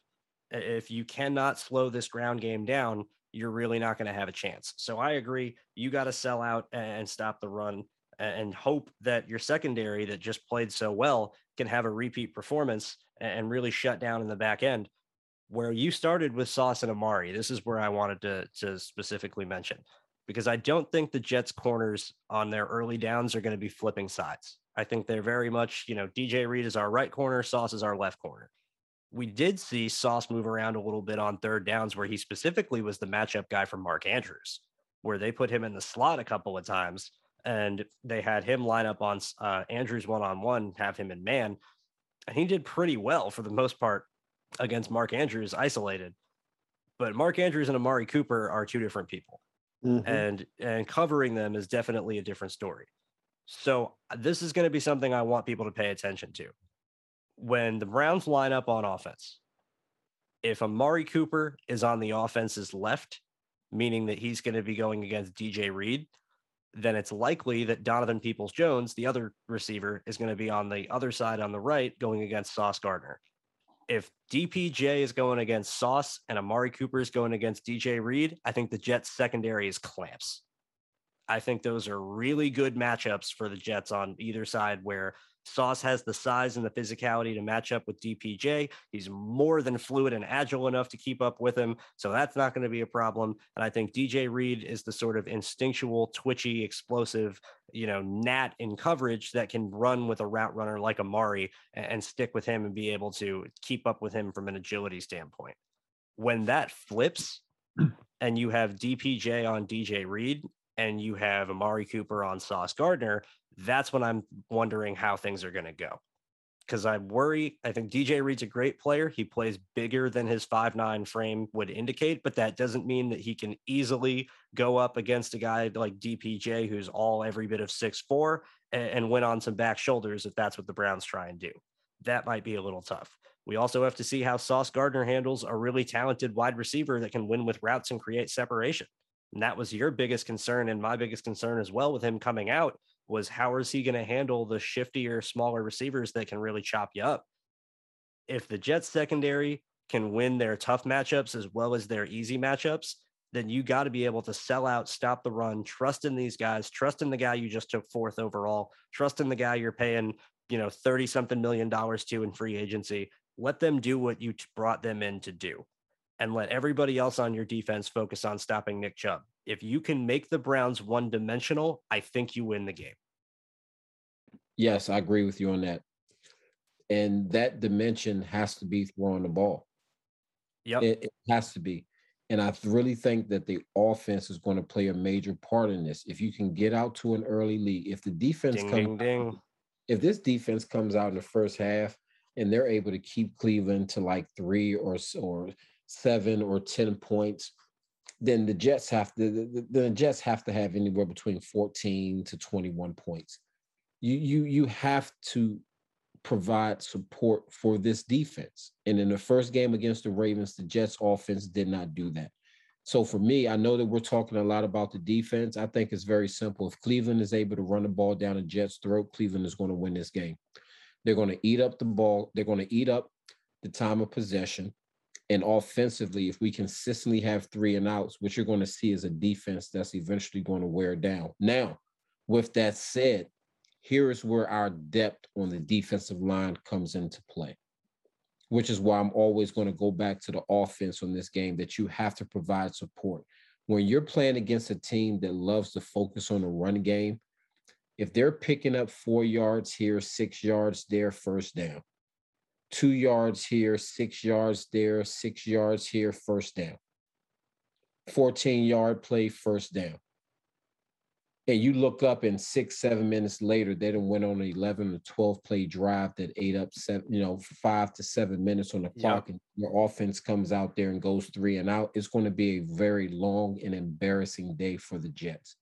If you cannot slow this ground game down, you're really not going to have a chance. So I agree. You got to sell out and stop the run and hope that your secondary that just played so well can have a repeat performance and really shut down in the back end. Where you started with Sauce and Amari, this is where I wanted to, to specifically mention because I don't think the Jets corners on their early downs are going to be flipping sides. I think they're very much, you know, DJ Reed is our right corner, Sauce is our left corner. We did see Sauce move around a little bit on third downs where he specifically was the matchup guy for Mark Andrews, where they put him in the slot a couple of times and they had him line up on uh, Andrews one on one, have him in man. And he did pretty well for the most part against Mark Andrews isolated. But Mark Andrews and Amari Cooper are two different people. Mm-hmm. And and covering them is definitely a different story. So uh, this is going to be something I want people to pay attention to. When the Browns line up on offense, if Amari Cooper is on the offense's left, meaning that he's going to be going against DJ Reed, then it's likely that Donovan Peoples Jones, the other receiver, is going to be on the other side on the right going against Sauce Gardner. If DPJ is going against Sauce and Amari Cooper is going against DJ Reed, I think the Jets secondary is clamps. I think those are really good matchups for the Jets on either side where Sauce has the size and the physicality to match up with DPJ. He's more than fluid and agile enough to keep up with him. So that's not going to be a problem. And I think DJ Reed is the sort of instinctual, twitchy, explosive, you know, gnat in coverage that can run with a route runner like Amari and, and stick with him and be able to keep up with him from an agility standpoint. When that flips, and you have DPJ on DJ Reed, and you have Amari Cooper on Sauce Gardner, that's when I'm wondering how things are going to go. Because I worry, I think DJ Reed's a great player. He plays bigger than his five nine frame would indicate, but that doesn't mean that he can easily go up against a guy like DPJ, who's all every bit of six four, and, and win on some back shoulders if that's what the Browns try and do. That might be a little tough. We also have to see how Sauce Gardner handles a really talented wide receiver that can win with routes and create separation. And that was your biggest concern and my biggest concern as well with him coming out was how is he going to handle the shiftier, smaller receivers that can really chop you up? If the Jets secondary can win their tough matchups as well as their easy matchups, then you got to be able to sell out, stop the run, trust in these guys, trust in the guy you just took fourth overall, trust in the guy you're paying, you know, 30 something million dollars to in free agency. Let them do what you brought them in to do and let everybody else on your defense focus on stopping Nick Chubb. If you can make the Browns one dimensional, I think you win the game. Yes, I agree with you on that. And that dimension has to be throwing the ball. Yep. It, it has to be. And I really think that the offense is going to play a major part in this. If you can get out to an early lead, if the defense ding, comes, ding, ding. if this defense comes out in the first half and they're able to keep Cleveland to like three or or seven or 10 points, then the Jets have to the, the, Jets have to have anywhere between 14 to 21 points. You you you have to provide support for this defense. And in the first game against the Ravens, the Jets offense did not do that. So for me, I know that we're talking a lot about the defense. I think it's very simple. If Cleveland is able to run the ball down the Jets' throat, Cleveland is going to win this game. They're going to eat up the ball. They're going to eat up the time of possession. And offensively, if we consistently have three and outs, what you're going to see is a defense that's eventually going to wear down. Now, with that said, here is where our depth on the defensive line comes into play which is why I'm always going to go back to the offense on this game that you have to provide support. When you're playing against a team that loves to focus on the run game, if they're picking up four yards here, six yards there, first down, two yards here, six yards there, six yards here, first down, 14 yard play, first down and you look up and six, seven minutes later, they done went on an 11 or 12 play drive that ate up seven, you know, five to seven minutes on the clock, yep. and your offense comes out there and goes three and out. It's going to be a very long and embarrassing day for the Jets.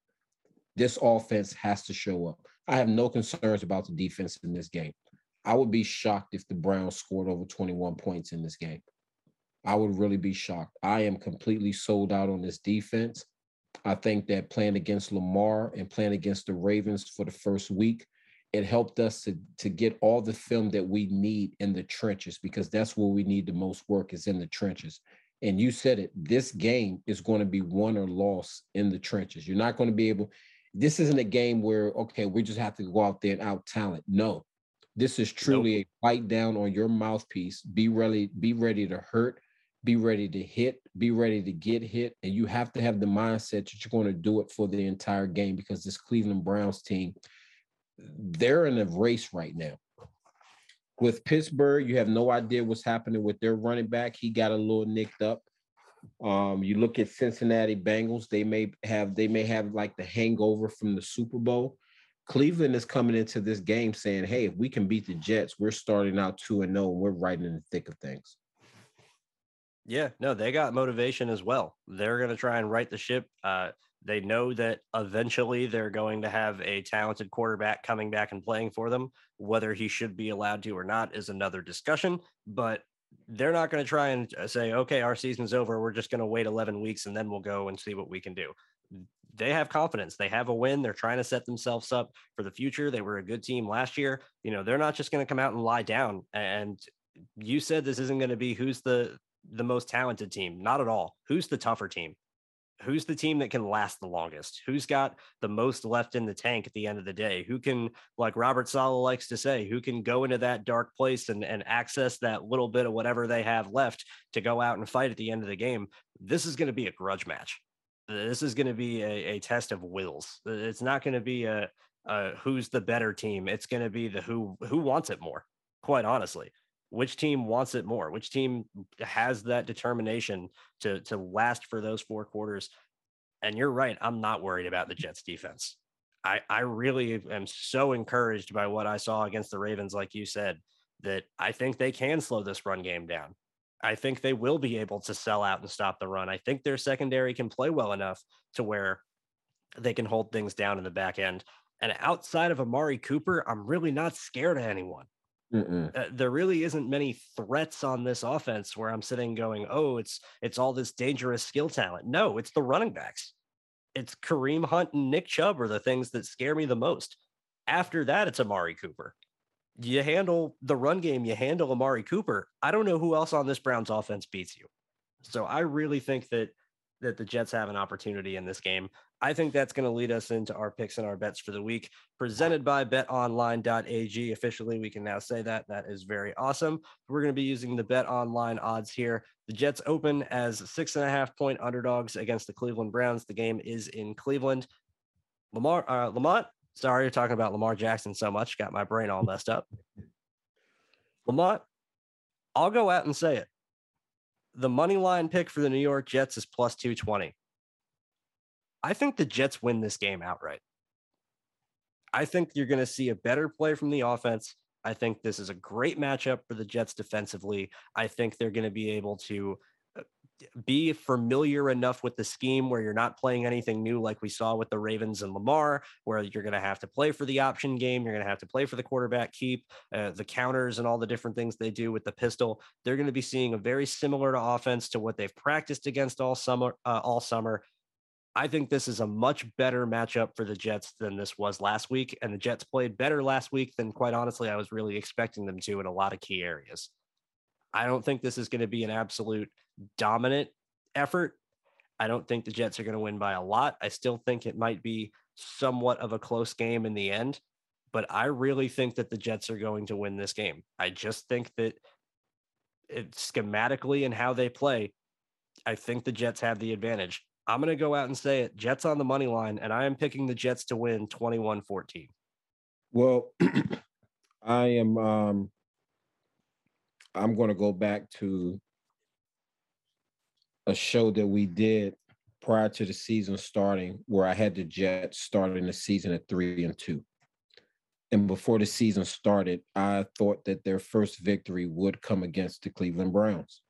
This offense has to show up. I have no concerns about the defense in this game. I would be shocked if the Browns scored over 21 points in this game. I would really be shocked. I am completely sold out on this defense. I think that playing against Lamar and playing against the Ravens for the first week, it helped us to, to get all the film that we need in the trenches because that's where we need the most work is in the trenches. And you said it, this game is going to be won or lost in the trenches. You're not going to be able, this isn't a game where, okay, we just have to go out there and out talent. No, this is truly nope. a bite down on your mouthpiece. Be ready, be ready to hurt be ready to hit, be ready to get hit, and you have to have the mindset that you're going to do it for the entire game because this Cleveland Browns team, they're in a race right now. With Pittsburgh, you have no idea what's happening with their running back. He got a little nicked up. Um, you look at Cincinnati Bengals, they may have they may have like the hangover from the Super Bowl. Cleveland is coming into this game saying, "Hey, if we can beat the Jets, we're starting out two and zero, oh, and we're right in the thick of things." Yeah, no, they got motivation as well. They're going to try and right the ship. Uh, they know that eventually they're going to have a talented quarterback coming back and playing for them. Whether he should be allowed to or not is another discussion, but they're not going to try and uh, say, okay, our season's over. We're just going to wait 11 weeks and then we'll go and see what we can do. They have confidence. They have a win. They're trying to set themselves up for the future. They were a good team last year. You know, they're not just going to come out and lie down. And you said this isn't going to be who's the the most talented team. Not at all. Who's the tougher team? Who's the team that can last the longest? Who's got the most left in the tank at the end of the day? Who can, like Robert Saleh likes to say, who can go into that dark place and, and access that little bit of whatever they have left to go out and fight at the end of the game? This is going to be a grudge match. This is going to be a, a test of wills. Uh, it's not going to be a, a who's the better team. It's going to be the who who wants it more. Quite honestly, which team wants it more which team has that determination to to last for those four quarters and you're right i'm not worried about the jets defense i i really am so encouraged by what i saw against the ravens like you said that i think they can slow this run game down i think they will be able to sell out and stop the run i think their secondary can play well enough to where they can hold things down in the back end and outside of amari cooper i'm really not scared of anyone uh, there really isn't many threats on this offense where I'm sitting going, "Oh, it's it's all this dangerous skill talent." No, it's the running backs. It's Kareem Hunt and Nick Chubb are the things that scare me the most. After that, it's Amari Cooper. You handle the run game, you handle Amari Cooper. I don't know who else on this Browns offense beats you. So I really think that that the Jets have an opportunity in this game. I think that's going to lead us into our picks and our bets for the week, presented by betonline.ag. Officially, we can now say that. That is very awesome. We're going to be using the bet online odds here. The Jets open as six and a half point underdogs against the Cleveland Browns. The game is in Cleveland. Lamar, uh, LaMont, sorry, you're talking about Lamar Jackson so much. Got my brain all messed up. LaMont, I'll go out and say it the money line pick for the New York Jets is plus 220. I think the Jets win this game outright. I think you're going to see a better play from the offense. I think this is a great matchup for the Jets defensively. I think they're going to be able to be familiar enough with the scheme where you're not playing anything new like we saw with the Ravens and Lamar, where you're going to have to play for the option game, you're going to have to play for the quarterback keep, uh, the counters, and all the different things they do with the pistol. They're going to be seeing a very similar to offense to what they've practiced against all summer. Uh, all summer. I think this is a much better matchup for the Jets than this was last week, and the Jets played better last week than, quite honestly, I was really expecting them to in a lot of key areas. I don't think this is going to be an absolute dominant effort. I don't think the Jets are going to win by a lot. I still think it might be somewhat of a close game in the end, but I really think that the Jets are going to win this game. I just think that it, schematically and how they play, I think the Jets have the advantage. I'm going to go out and say it Jets on the money line, and I am picking the Jets to win 21 14. Well, I am um, I'm going to go back to a show that we did prior to the season starting where I had the Jets starting the season at three and two. And before the season started, I thought that their first victory would come against the Cleveland Browns.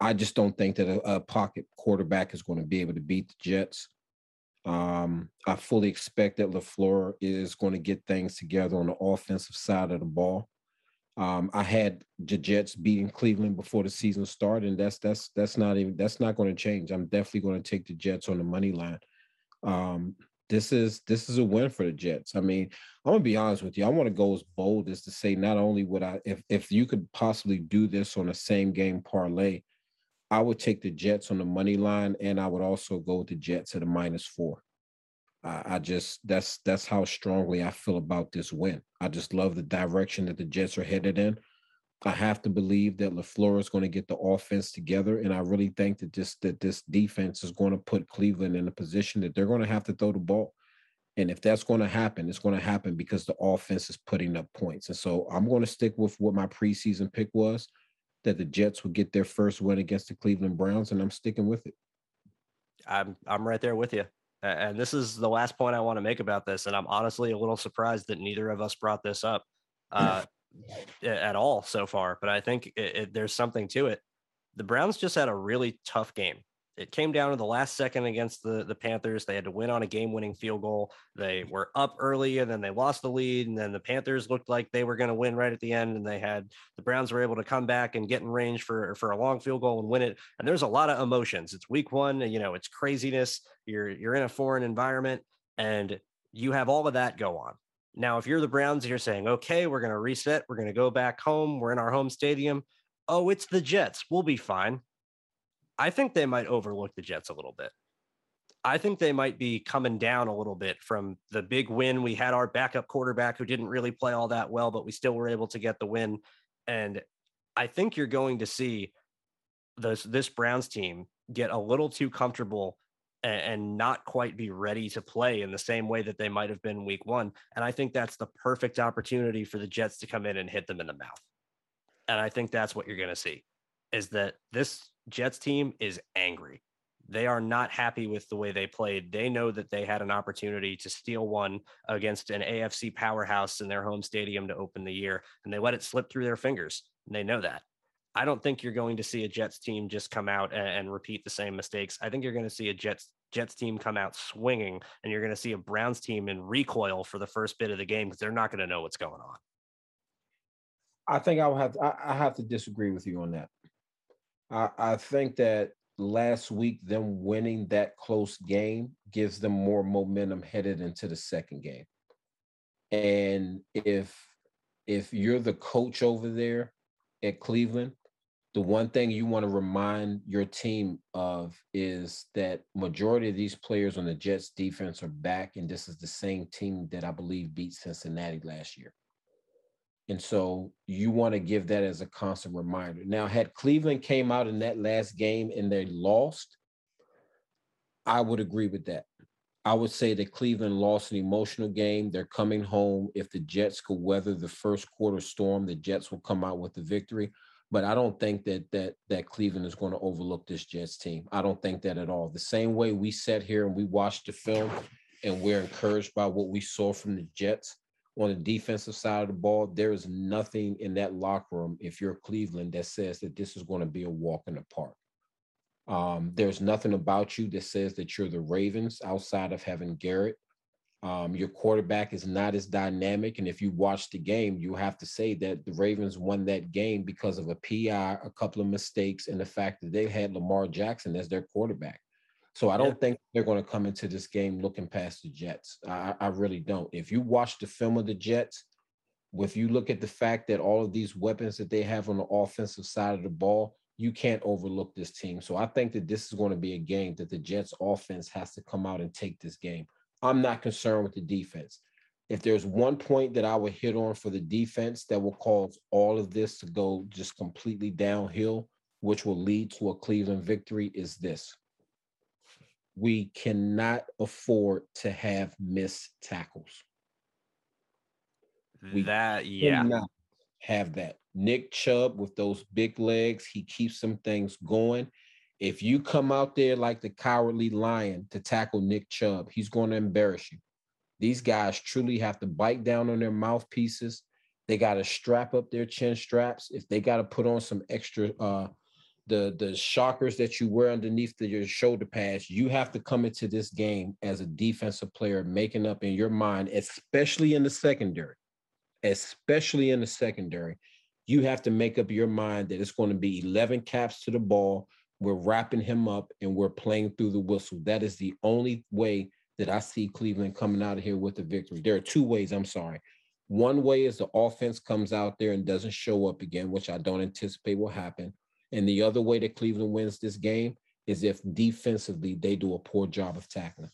I just don't think that a, a pocket quarterback is going to be able to beat the Jets. Um, I fully expect that LaFleur is going to get things together on the offensive side of the ball. Um, I had the Jets beating Cleveland before the season started, and that's that's that's not even that's not going to change. I'm definitely going to take the Jets on the money line. Um, this is this is a win for the Jets. I mean, I'm gonna be honest with you. I want to go as bold as to say not only would I, if if you could possibly do this on a same game parlay, I would take the Jets on the money line, and I would also go with the Jets at a minus four. I, just that's that's how strongly I feel about this win. I just love the direction that the Jets are headed in. I have to believe that LaFleur is going to get the offense together, and I really think that this that this defense is going to put Cleveland in a position that they're going to have to throw the ball. And if that's going to happen, it's going to happen because the offense is putting up points. And so I'm going to stick with what my preseason pick was that the Jets would get their first win against the Cleveland Browns, and I'm sticking with it. I'm I'm right there with you. And this is the last point I want to make about this. And I'm honestly a little surprised that neither of us brought this up uh, at all so far. But I think it, it, there's something to it. The Browns just had a really tough game it came down to the last second against the, the Panthers. They had to win on a game winning field goal. They mm-hmm. were up early and then they lost the lead. And then the Panthers looked like they were going to win right at the end. And they had the Browns were able to come back and get in range for, for a long field goal and win it. And there's a lot of emotions. It's week one, you know, it's craziness. You're, you're in a foreign environment and you have all of that go on. Now, if you're the Browns, you're saying, okay, we're going to reset. We're going to go back home. We're in our home stadium. Oh, it's the Jets. We'll be fine. I think they might overlook the Jets a little bit. I think they might be coming down a little bit from the big win. We had our backup quarterback who didn't really play all that well, but we still were able to get the win. And I think you're going to see this this Browns team get a little too comfortable and, and not quite be ready to play in the same way that they might have been week one. And I think that's the perfect opportunity for the Jets to come in and hit them in the mouth. And I think that's what you're going to see is that this Jets team is angry. They are not happy with the way they played. They know that they had an opportunity to steal one against an AFC powerhouse in their home stadium to open the year, and they let it slip through their fingers. And they know that. I don't think you're going to see a Jets team just come out and, and repeat the same mistakes. I think you're going to see a Jets Jets team come out swinging, and you're going to see a Browns team in recoil for the first bit of the game because they're not going to know what's going on. I think I will have to, I, I have to disagree with you on that. I, I think that last week them winning that close game gives them more momentum headed into the second game. And if if you're the coach over there at Cleveland, the one thing you want to remind your team of is that majority of these players on the Jets defense are back, and this is the same team that I believe beat Cincinnati last year. And so you want to give that as a constant reminder. Now, had Cleveland came out in that last game and they lost, I would agree with that. I would say that Cleveland lost an emotional game. They're coming home. If the Jets could weather the first quarter storm, the Jets will come out with the victory. But I don't think that that that Cleveland is going to overlook this Jets team. I don't think that at all. The same way we sat here and we watched the film and we're encouraged by what we saw from the Jets on the defensive side of the ball, there is nothing in that locker room, if you're Cleveland, that says that this is going to be a walk in the park. Um, there's nothing about you that says that you're the Ravens outside of having Garrett. Um, your quarterback is not as dynamic. And if you watch the game, you have to say that the Ravens won that game because of a PI, a couple of mistakes, and the fact that they had Lamar Jackson as their quarterback. So I don't yeah. think they're going to come into this game looking past the Jets. I, I really don't. If you watch the film of the Jets, if you look at the fact that all of these weapons that they have on the offensive side of the ball, you can't overlook this team. So I think that this is going to be a game that the Jets offense has to come out and take this game. I'm not concerned with the defense. If there's one point that I would hit on for the defense that will cause all of this to go just completely downhill, which will lead to a Cleveland victory, is this. We cannot afford to have missed tackles. We that yeah. have that. Nick Chubb with those big legs, he keeps some things going. If you come out there like the cowardly lion to tackle Nick Chubb, he's going to embarrass you. These guys truly have to bite down on their mouthpieces. They got to strap up their chin straps. If they got to put on some extra uh the the shockers that you wear underneath the, your shoulder pads, you have to come into this game as a defensive player, making up in your mind, especially in the secondary, especially in the secondary, you have to make up your mind that it's going to be 11 caps to the ball we're wrapping him up and we're playing through the whistle. That is the only way that I see Cleveland coming out of here with a victory. There are two ways, I'm sorry. One way is the offense comes out there and doesn't show up again, which I don't anticipate will happen. And the other way that Cleveland wins this game is if defensively they do a poor job of tackling.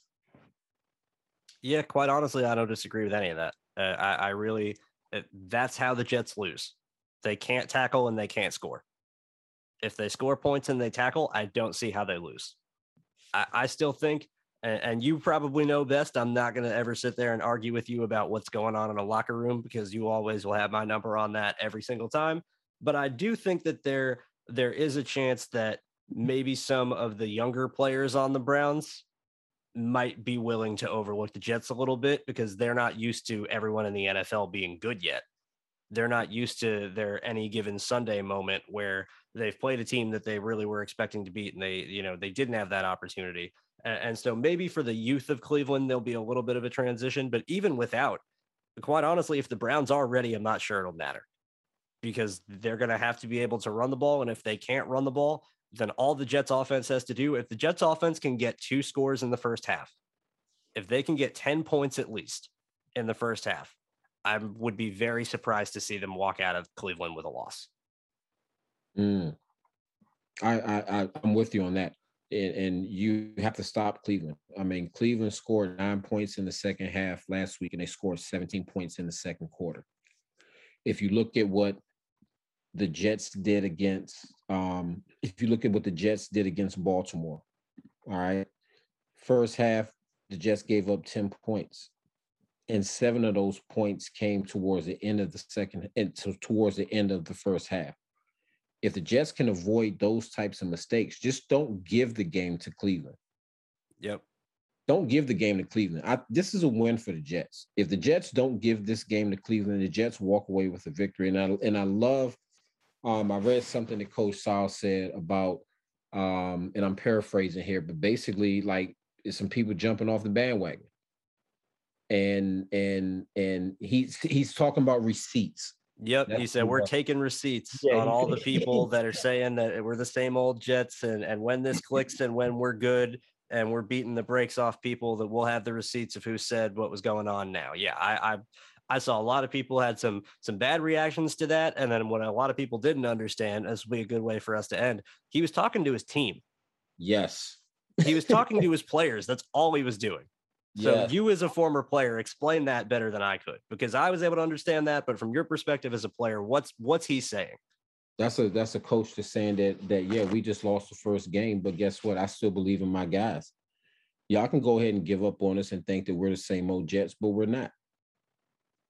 Yeah, quite honestly, I don't disagree with any of that. Uh, I, I really, uh, that's how the Jets lose. They can't tackle and they can't score if they score points and they tackle, I don't see how they lose. I, I still think, and, and, you probably know best, I'm not going to ever sit there and argue with you about what's going on in a locker room because you always will have my number on that every single time. But I do think that there there is a chance that maybe some of the younger players on the Browns might be willing to overlook the Jets a little bit because they're not used to everyone in the NFL being good yet. They're not used to their any given Sunday moment where they've played a team that they really were expecting to beat and they you know they didn't have that opportunity and, so maybe for the youth of cleveland there'll be a little bit of a transition but even without quite honestly if the browns are ready i'm not sure it'll matter because they're going to have to be able to run the ball and if they can't run the ball then all the jets offense has to do if the jets offense can get two scores in the first half if they can get 10 points at least in the first half i would be very surprised to see them walk out of cleveland with a loss Mm. I, I, I am with you on that, and, and you have to stop Cleveland. I mean, Cleveland scored nine points in the second half last week, and they scored 17 points in the second quarter. If you look at what the Jets did against, um, if you look at what the Jets did against Baltimore, all right, first half the Jets gave up 10 points and seven of those points came towards the end of the second and so towards the end of the first half if the Jets can avoid those types of mistakes, just don't give the game to Cleveland. Yep. Don't give the game to Cleveland. I, this is a win for the Jets. If the Jets don't give this game to Cleveland, the Jets walk away with a victory. And I and I love. Um, I read something that Coach Sal said about, um, and I'm paraphrasing here, but basically, like, it's some people jumping off the bandwagon. And and and he's he's talking about receipts Yep, That's he said we're taking receipts yeah, on all the people that are saying that we're the same old Jets, and and when this clicks and when we're good and we're beating the brakes off people, that we'll have the receipts of who said what was going on. Now, yeah, I, I I saw a lot of people had some some bad reactions to that, and then what a lot of people didn't understand, this will be a good way for us to end. He was talking to his team. Yes, he was talking to his players. That's all he was doing. So yeah. you as a former player explain that better than I could because I was able to understand that, but from your perspective as a player, what's what's he saying? That's a that's a coach that's saying that that yeah, we just lost the first game, but guess what? I still believe in my guys. Y'all can go ahead and give up on us and think that we're the same old Jets, but we're not.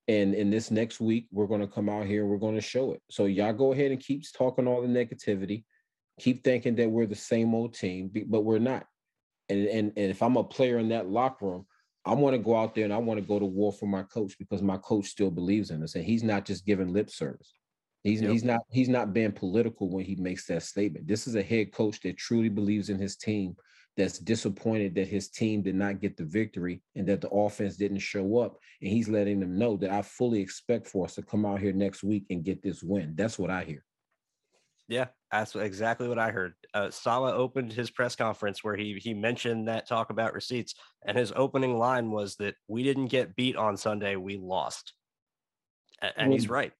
And in this next week, we're going to come out here we're going to show it. So y'all go ahead and keep talking all the negativity, keep thinking that we're the same old team, but we're not. And, and, and if I'm a player in that locker room, I want to go out there and I want to go to war for my coach because my coach still believes in us and he's not just giving lip service. He's yep. he's not he's not being political when he makes that statement. This is a head coach that truly believes in his team, that's disappointed that his team did not get the victory and that the offense didn't show up. And he's letting them know that I fully expect for us to come out here next week and get this win. That's what I hear. Yeah, that's exactly what I heard. Uh, Saleh opened his press conference where he he mentioned that talk about receipts, and his opening line was that we didn't get beat on Sunday, we lost, and, and he's right.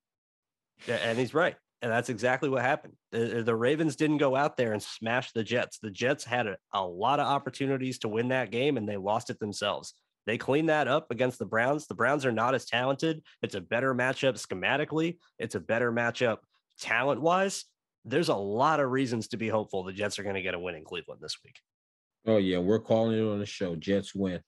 And he's right. And that's exactly what happened. The, the, Ravens didn't go out there and smash the Jets. The Jets had a, a lot of opportunities to win that game and they lost it themselves. They cleaned that up against the Browns. The Browns are not as talented. It's a better matchup schematically, it's a better matchup talent wise. There's a lot of reasons to be hopeful the Jets are going to get a win in Cleveland this week. Oh, yeah. We're calling it on the show. Jets win.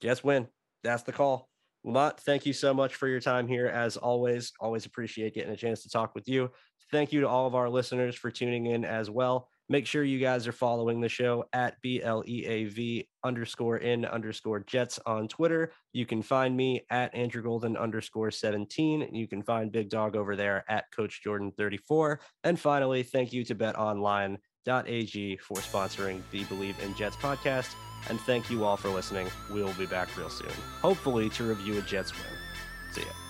Jets win. That's the call. LaMont, thank you so much for your time here. As always, always appreciate getting a chance to talk with you. Thank you to all of our listeners for tuning in as well. Make sure you guys are following the show at BLEAV underscore in underscore jets on Twitter. You can find me at Andrew Golden underscore 17. You can find Big Dog over there at Coach Jordan 34. And finally, thank you to betonline.ag for sponsoring the BLEAV in Jets podcast. And thank you all for listening. We'll be back real soon, hopefully to review a Jets win. See ya.